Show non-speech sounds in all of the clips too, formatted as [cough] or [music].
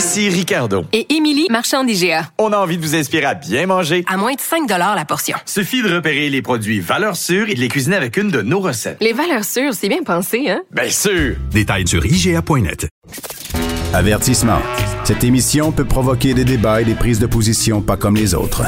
Ici Ricardo. Et Émilie, marchand d'IGA. On a envie de vous inspirer à bien manger. À moins de 5 la portion. Suffit de repérer les produits valeurs sûres et de les cuisiner avec une de nos recettes. Les valeurs sûres, c'est bien pensé, hein? Bien sûr! Détails sur IGA.net. Avertissement. Cette émission peut provoquer des débats et des prises de position pas comme les autres.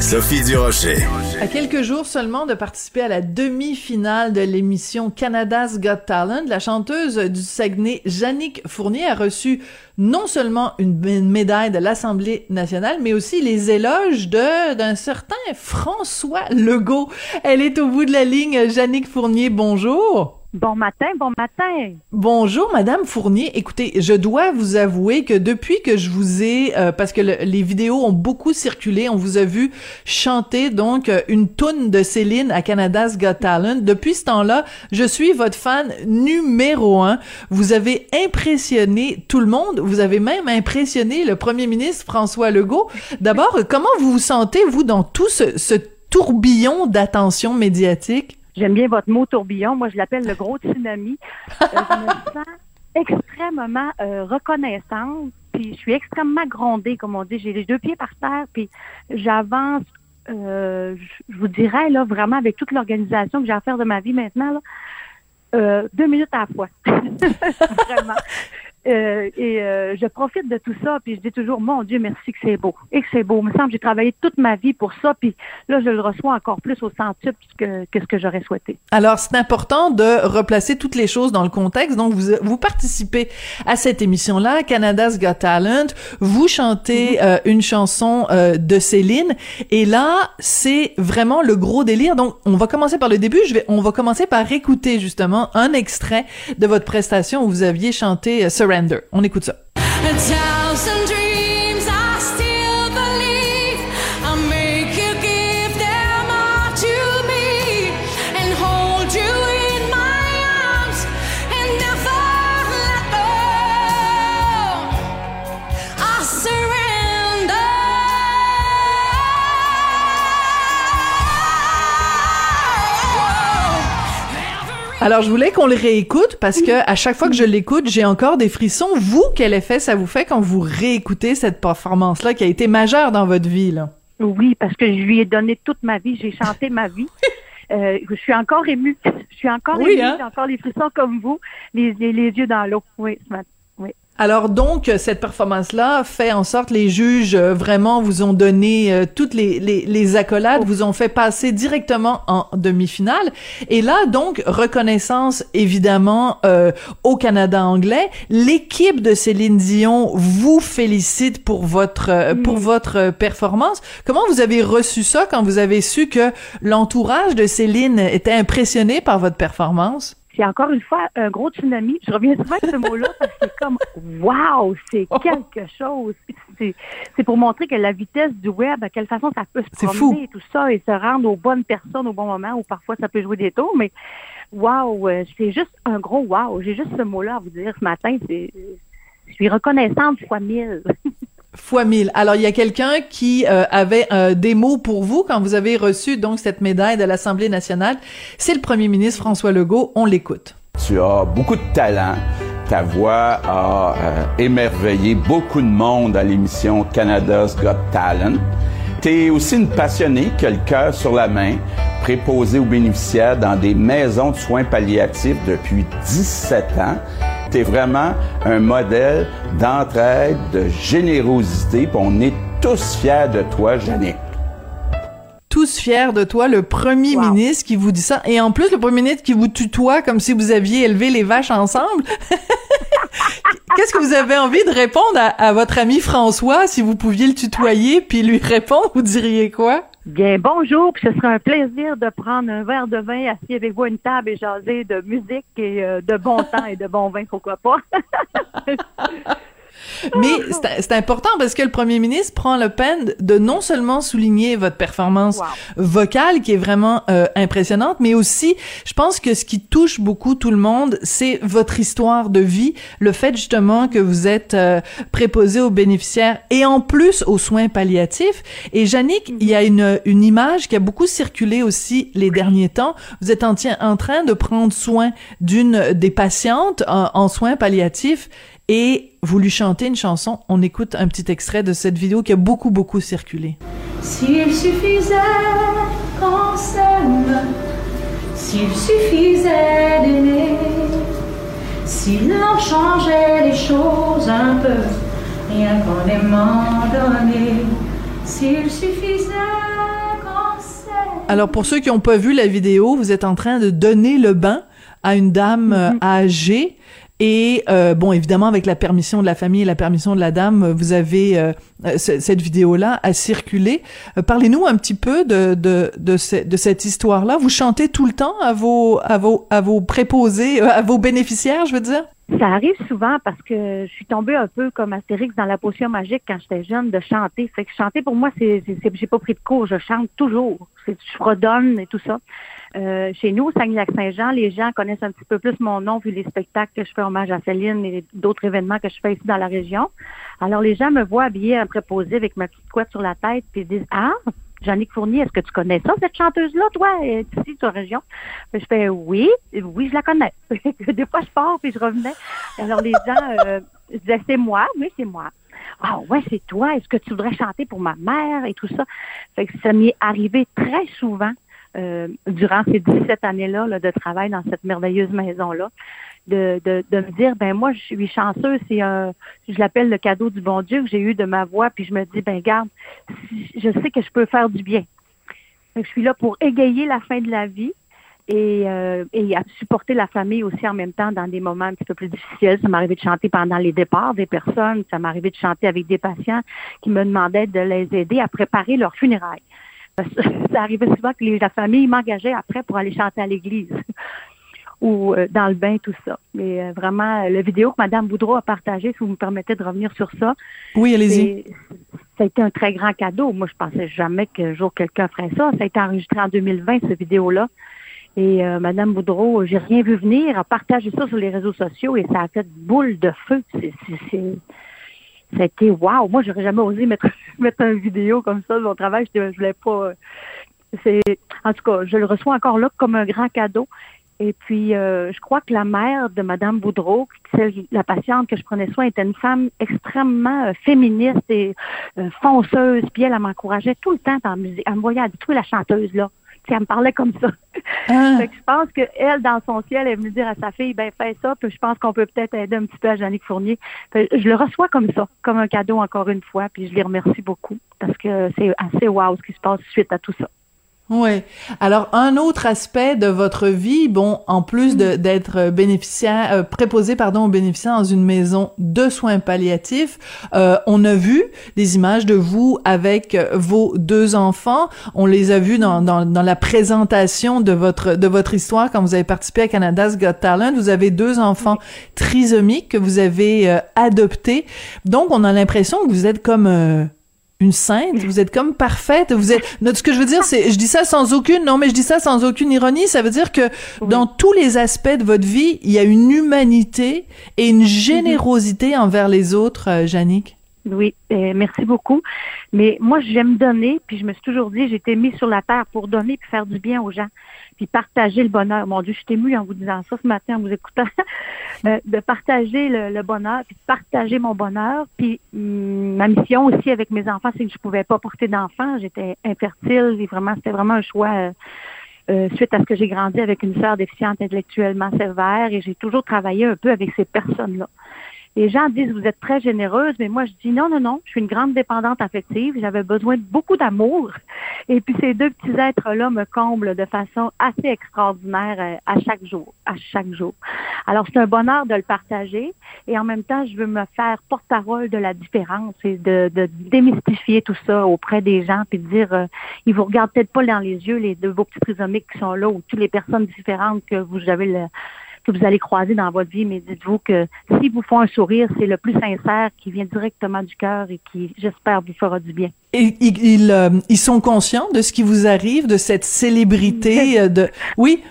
Sophie Durocher. À quelques jours seulement de participer à la demi-finale de l'émission Canada's Got Talent, la chanteuse du Saguenay, Jannick Fournier, a reçu non seulement une médaille de l'Assemblée nationale, mais aussi les éloges de d'un certain François Legault. Elle est au bout de la ligne. Jannick Fournier, bonjour. Bon matin, bon matin. Bonjour, Madame Fournier. Écoutez, je dois vous avouer que depuis que je vous ai, euh, parce que les vidéos ont beaucoup circulé, on vous a vu chanter donc euh, une toune de Céline à Canada's Got Talent. Depuis ce temps-là, je suis votre fan numéro un. Vous avez impressionné tout le monde. Vous avez même impressionné le Premier ministre François Legault. D'abord, comment vous vous sentez vous dans tout ce, ce tourbillon d'attention médiatique? J'aime bien votre mot tourbillon. Moi, je l'appelle le gros tsunami. Euh, je me [laughs] sens extrêmement euh, reconnaissante. Puis je suis extrêmement grondée, comme on dit. J'ai les deux pieds par terre. Puis j'avance. Euh, je vous dirais là vraiment avec toute l'organisation que j'ai à faire de ma vie maintenant là, deux minutes à la fois. [laughs] vraiment. Euh, et euh, je profite de tout ça, puis je dis toujours, mon Dieu, merci que c'est beau. Et que c'est beau. Il me semble que j'ai travaillé toute ma vie pour ça, puis là, je le reçois encore plus au centuple que, que ce que j'aurais souhaité. Alors, c'est important de replacer toutes les choses dans le contexte. Donc, vous, vous participez à cette émission-là, Canada's Got Talent. Vous chantez mm-hmm. euh, une chanson de Céline. Et là, c'est vraiment le gros délire. Donc, on va commencer par le début. Je vais, on va commencer par écouter justement un extrait de votre prestation où vous aviez chanté on écoute ça. Alors, je voulais qu'on le réécoute parce que à chaque fois que je l'écoute, j'ai encore des frissons. Vous, quel effet ça vous fait quand vous réécoutez cette performance-là qui a été majeure dans votre vie, là? Oui, parce que je lui ai donné toute ma vie. J'ai chanté ma vie. [laughs] Euh, je suis encore émue. [laughs] Je suis encore émue. Hein? J'ai encore les frissons comme vous, les, les, les yeux dans l'eau. Oui, ce matin. Alors donc cette performance-là fait en sorte les juges euh, vraiment vous ont donné euh, toutes les, les, les, accolades, vous ont fait passer directement en demi-finale. Et là donc reconnaissance évidemment euh, au Canada anglais. L'équipe de Céline Dion vous félicite pour votre pour votre performance. Comment vous avez reçu ça quand vous avez su que l'entourage de Céline était impressionné par votre performance? C'est encore une fois un gros tsunami. Je reviens souvent à ce mot-là parce que c'est comme wow, c'est oh. quelque chose. C'est pour montrer que la vitesse du web, à quelle façon ça peut se promener et tout ça et se rendre aux bonnes personnes au bon moment ou parfois ça peut jouer des tours, mais wow, euh, c'est juste un gros wow. J'ai juste ce mot-là à vous dire ce matin. Je suis reconnaissante fois mille. [laughs] fois mille. Alors, il y a quelqu'un qui euh, avait euh, des mots pour vous quand vous avez reçu donc cette médaille de l'Assemblée nationale. C'est le premier ministre François Legault. On l'écoute. Tu as beaucoup de talent. Ta voix a euh, émerveillé beaucoup de monde à l'émission Canada's Got Talent. Tu es aussi une passionnée qui a le cœur sur la main, préposée aux bénéficiaires dans des maisons de soins palliatifs depuis 17 ans tu vraiment un modèle d'entraide, de générosité, puis on est tous fiers de toi, Jannick tous fiers de toi, le premier ministre qui vous dit ça. Et en plus, le premier ministre qui vous tutoie comme si vous aviez élevé les vaches ensemble. [laughs] Qu'est-ce que vous avez envie de répondre à, à, votre ami François si vous pouviez le tutoyer puis lui [laughs] répondre? Vous diriez quoi? Bien, bonjour, puis ce sera un plaisir de prendre un verre de vin assis avec vous à une table et jaser de musique et euh, de bon [laughs] temps et de bon vin, pourquoi pas. [laughs] Mais c'est important parce que le premier ministre prend le peine de non seulement souligner votre performance Wow. vocale qui est vraiment euh, impressionnante, mais aussi, je pense que ce qui touche beaucoup tout le monde, c'est votre histoire de vie, le fait justement que vous êtes euh, préposé aux bénéficiaires et en plus aux soins palliatifs. Et Jannick, il y a une, une image qui a beaucoup circulé aussi les derniers temps. Vous êtes en, train de prendre soin d'une des patientes en, en soins palliatifs et vous lui chantez une chanson. On écoute un petit extrait de cette vidéo qui a beaucoup, beaucoup circulé. S'il suffisait qu'on s'aime, s'il suffisait d'aimer, si l'on changeait les choses un peu, rien qu'en aimant donner, s'il suffisait qu'on s'aime. Alors, pour ceux qui n'ont pas vu la vidéo, vous êtes en train de donner le bain à une dame euh, âgée. Et euh, bon, évidemment, avec la permission de la famille et la permission de la dame, vous avez euh, euh, ce- cette vidéo-là à circuler. Euh, Parlez-nous un petit peu de de de cette histoire-là. Vous chantez tout le temps à vos à vos à vos préposés, euh, à vos bénéficiaires, je veux dire? Ça arrive souvent parce que je suis tombée un peu comme Astérix dans la potion magique quand j'étais jeune de chanter. Fait que chanter pour moi, c'est, j'ai pas pris de cours, je chante toujours. Je fredonne et tout ça. Euh, chez nous, au Saguenay-Lac-Saint-Jean, les gens connaissent un petit peu plus mon nom vu les spectacles que je fais hommage à Céline et d'autres événements que je fais ici dans la région. Alors les gens me voient habillée en préposé avec ma petite couette sur la tête puis ils disent ah Jannick Fournier, est-ce que tu connais ça, cette chanteuse-là, toi, est ici, la région? Je fais oui, oui, je la connais. [laughs] Des fois, je pars, puis je revenais. Alors, les gens euh, disaient, c'est moi, oui, c'est moi. Ah ouais, c'est toi, est-ce que tu voudrais chanter pour ma mère et tout ça? Fait que ça m'y est arrivé très souvent euh, durant ces 17 années-là là, de travail dans cette merveilleuse maison-là. De, de, de me dire, ben moi, je suis chanceuse, c'est un, je l'appelle le cadeau du bon Dieu que j'ai eu de ma voix, puis je me dis, ben garde, je sais que je peux faire du bien. Je suis là pour égayer la fin de la vie et, euh, et à supporter la famille aussi en même temps dans des moments un petit peu plus difficiles. Ça m'est arrivé de chanter pendant les départs des personnes, ça m'est arrivé de chanter avec des patients qui me demandaient de les aider à préparer leur funérailles. [laughs] Ça arrivait souvent que la famille m'engageait après pour aller chanter à l'église ou euh, dans le bain, tout ça. Mais euh, vraiment, euh, la vidéo que Mme Boudreau a partagée, si vous me permettez de revenir sur ça, Oui, allez-y. ça a été un très grand cadeau. Moi, je pensais jamais qu'un jour quelqu'un ferait ça. Ça a été enregistré en 2020, cette vidéo-là. Et euh, Madame Boudreau, j'ai rien vu venir, a partagé ça sur les réseaux sociaux et ça a fait boule de feu. C'est, ça a été wow. Moi, j'aurais jamais osé mettre, [laughs] mettre une vidéo comme ça de mon travail. Je, je voulais pas. C'est, en tout cas, je le reçois encore là comme un grand cadeau. Et puis, euh, je crois que la mère de Madame Boudreau, celle, la patiente que je prenais soin, était une femme extrêmement euh, féministe et euh, fonceuse. Puis elle, elle m'encourageait tout le temps dans la musique. Elle me voyait, elle dit, toi, la chanteuse, là. Tu sais, elle me parlait comme ça. Ah. [laughs] Fait que je pense qu'elle, dans son ciel, elle est venue dire à sa fille, ben fais ça, puis je pense qu'on peut peut-être aider un petit peu à Jannick Fournier. Fait je le reçois comme ça, comme un cadeau encore une fois, puis je les remercie beaucoup parce que c'est assez wow ce qui se passe suite à tout ça. Ouais. Alors un autre aspect de votre vie, bon, en plus d'être bénéficiaire, euh, préposé pardon aux bénéficiaires dans une maison de soins palliatifs, euh, on a vu des images de vous avec vos deux enfants. On les a vus dans, dans dans la présentation de votre de votre histoire quand vous avez participé à Canada's Got Talent. Vous avez deux enfants trisomiques que vous avez euh, adoptés. Donc on a l'impression que vous êtes comme euh, une sainte, vous êtes comme parfaite, vous êtes non, ce que je veux dire c'est je dis ça sans aucune non mais je dis ça sans aucune ironie, ça veut dire que dans tous les aspects de votre vie, il y a une humanité et une générosité envers les autres, euh, Jannick. Oui, euh, merci beaucoup. Mais moi, j'aime donner, puis je me suis toujours dit, été mise sur la terre pour donner puis faire du bien aux gens, puis partager le bonheur. Mon Dieu, je suis émue en vous disant ça ce matin, en vous écoutant, [laughs] Euh, de partager le, le bonheur, puis de partager mon bonheur. Puis hum, ma mission aussi avec mes enfants, c'est que je pouvais pas porter d'enfants. J'étais infertile et vraiment, c'était vraiment un choix. euh, euh, suite à ce que j'ai grandi avec une sœur déficiente intellectuellement sévère et j'ai toujours travaillé un peu avec ces personnes-là. Les gens disent vous êtes très généreuse, mais moi je dis non, non, non, je suis une grande dépendante affective. J'avais besoin de beaucoup d'amour. Et puis ces deux petits êtres-là me comblent de façon assez extraordinaire euh, à chaque jour, à chaque jour. Alors c'est un bonheur de le partager et en même temps je veux me faire porte-parole de la différence et de, démystifier tout ça auprès des gens puis de dire euh, ils vous regardent peut-être pas dans les yeux les deux vos petits trisomiques qui sont là ou toutes les personnes différentes que vous avez le que vous allez croiser dans votre vie, mais dites-vous que si vous font un sourire, c'est le plus sincère qui vient directement du cœur et qui, j'espère, vous fera du bien. Et ils, ils, euh, ils sont conscients de ce qui vous arrive, de cette célébrité, euh, de oui?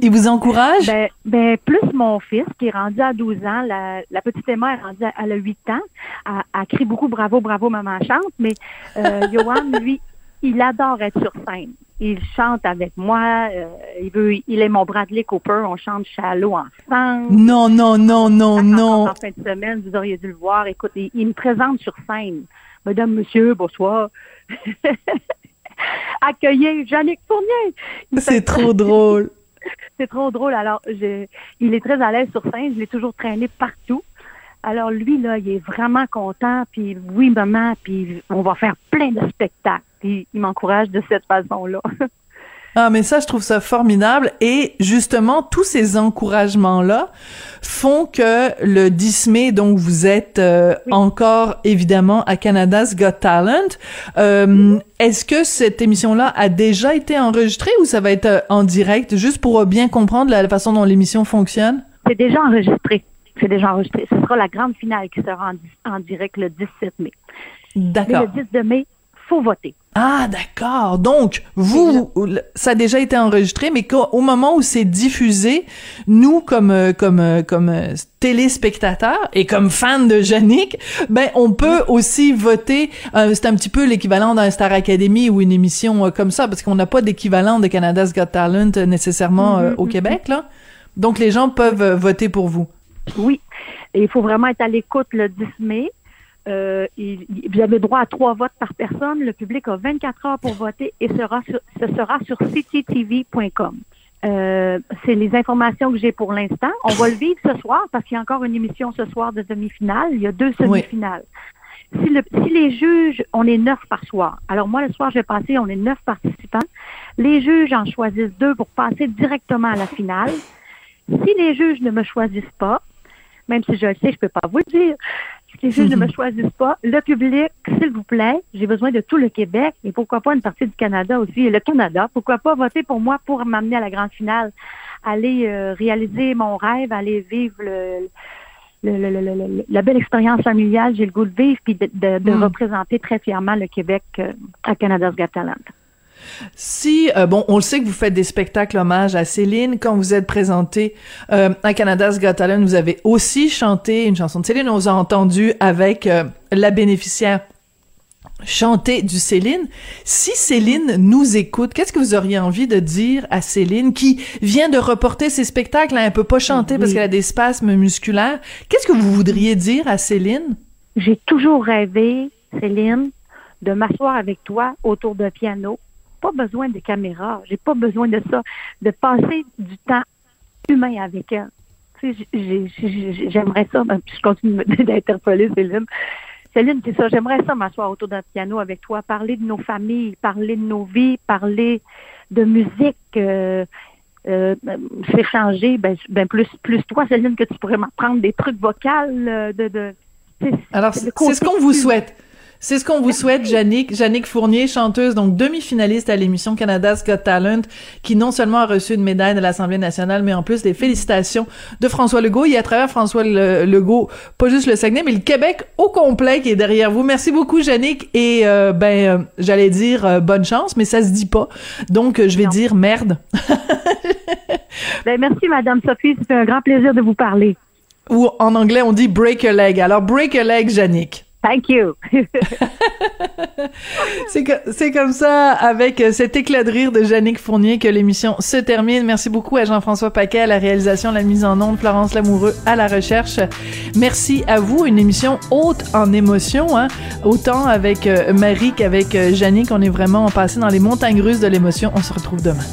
Ils vous encouragent? Ben, ben, plus mon fils, qui est rendu à 12 ans, la, la petite Emma est rendue à, elle a 8 ans, a, a crie beaucoup bravo, bravo, maman chante, mais euh, [laughs] Johan, lui, il adore être sur scène. Il chante avec moi. Euh, il veut, il est mon Bradley Cooper. On chante Shallow ensemble. Non, non, non, non, non. En fin de semaine, vous auriez dû le voir. Écoute, il, il me présente sur scène. Madame, monsieur, bonsoir. [laughs] Accueillez Jannick Fournier. C'est trop drôle. [laughs] c'est trop drôle. Alors, je, il est très à l'aise sur scène. Je l'ai toujours traîné partout. Alors, lui, là, il est vraiment content. Puis, oui, maman, puis on va faire plein de spectacles. Puis, il m'encourage de cette façon-là. [laughs] Ah, mais ça, je trouve ça formidable. Et justement, tous ces encouragements-là font que le 10 mai, donc vous êtes euh, encore évidemment à Canada's Got Talent. Euh, Est-ce que cette émission-là a déjà été enregistrée ou ça va être euh, en direct, juste pour bien comprendre la, la façon dont l'émission fonctionne? C'est déjà enregistré. C'est déjà enregistré. Ce sera la grande finale qui sera en, en direct le 17 mai. D'accord. le 10 de mai, faut voter. Ah, d'accord. Donc, vous, ça a déjà été enregistré, mais au moment où c'est diffusé, nous, comme euh, comme euh, comme euh, téléspectateurs et comme fans de Yannick, ben on peut aussi voter. euh, c'est un petit peu l'équivalent d'un Star Academy ou une émission euh, comme ça, parce qu'on n'a pas d'équivalent de Canada's Got Talent euh, nécessairement euh, au Québec, là. Donc, les gens peuvent voter pour vous. Oui. Et il faut vraiment être à l'écoute le 10 mai. Euh, il- il- vous avez droit à trois votes par personne. Le public a 24 heures pour voter et sera sur, ce sera sur citytv.com. Euh, c'est les informations que j'ai pour l'instant. On va le vivre ce soir parce qu'il y a encore une émission ce soir de demi-finale. Il y a deux semi-finales. Si, le- si les juges, on est neuf par soir. Alors moi, le soir, je vais passer, on est neuf participants. Les juges en choisissent deux pour passer directement à la finale. Si les juges ne me choisissent pas, même si je le sais, je peux pas vous le dire. Si les juges ne me [laughs] choisissent pas, le public, s'il vous plaît, j'ai besoin de tout le Québec et pourquoi pas une partie du Canada aussi. Et le Canada, pourquoi pas voter pour moi pour m'amener à la grande finale, aller euh, réaliser mon rêve, aller vivre le, le- le- le- le- le- la belle expérience familiale, j'ai le goût de vivre puis de, de- de Mm. représenter très fièrement le Québec euh, à Canada's Got Talent. Si, euh, bon, on le sait que vous faites des spectacles hommage à Céline. Quand vous êtes présenté euh, à Canada's Got Talent, vous avez aussi chanté une chanson de Céline. On vous a entendu avec euh, la bénéficiaire chanter du Céline. Si Céline nous écoute, qu'est-ce que vous auriez envie de dire à Céline qui vient de reporter ses spectacles? Elle peut pas chanter parce qu'elle a des spasmes musculaires. Qu'est-ce que vous voudriez dire à Céline? J'ai toujours rêvé, Céline, de m'asseoir avec toi autour d'un piano. Pas besoin de caméra, j'ai pas besoin de ça, de passer du temps humain avec elle. Tu sais, j'ai- j'ai- j'ai- j'aimerais ça, ben, puis je continue [laughs] d'interpeller Céline. Céline, c'est ça, j'aimerais ça m'asseoir autour d'un piano avec toi, parler de nos familles, parler de nos vies, parler de musique, euh, euh, s'échanger, ben, ben plus, plus toi, Céline, que tu pourrais m'apprendre des trucs vocales euh, de, Alors, c'est ce qu'on vous souhaite. C'est ce qu'on vous souhaite, Jannick. Jannick Fournier, chanteuse, donc demi-finaliste à l'émission Canada's Got Talent, qui non seulement a reçu une médaille de l'Assemblée nationale, mais en plus des félicitations de François Legault. Et à travers François Le- Legault, pas juste le Saguenay, mais le Québec au complet qui est derrière vous. Merci beaucoup, Jannick. Et euh, ben, euh, j'allais dire euh, bonne chance, mais ça se dit pas. Donc, je vais dire merde. [laughs] Ben, merci, Madame Sophie. C'était un grand plaisir de vous parler. Ou en anglais, on dit break a leg. Alors, break a leg, Jannick. Thank you. [laughs] C'est comme ça, avec euh, cet éclat de rire de Jannick Fournier, que l'émission se termine. Merci beaucoup à Jean-François Paquet à la réalisation, la mise en onde, Florence Lamoureux à la recherche. Merci à vous, une émission haute en émotion, hein? autant avec euh, Marie qu'avec euh, Jannick. On est vraiment passé dans les montagnes russes de l'émotion. On se retrouve demain.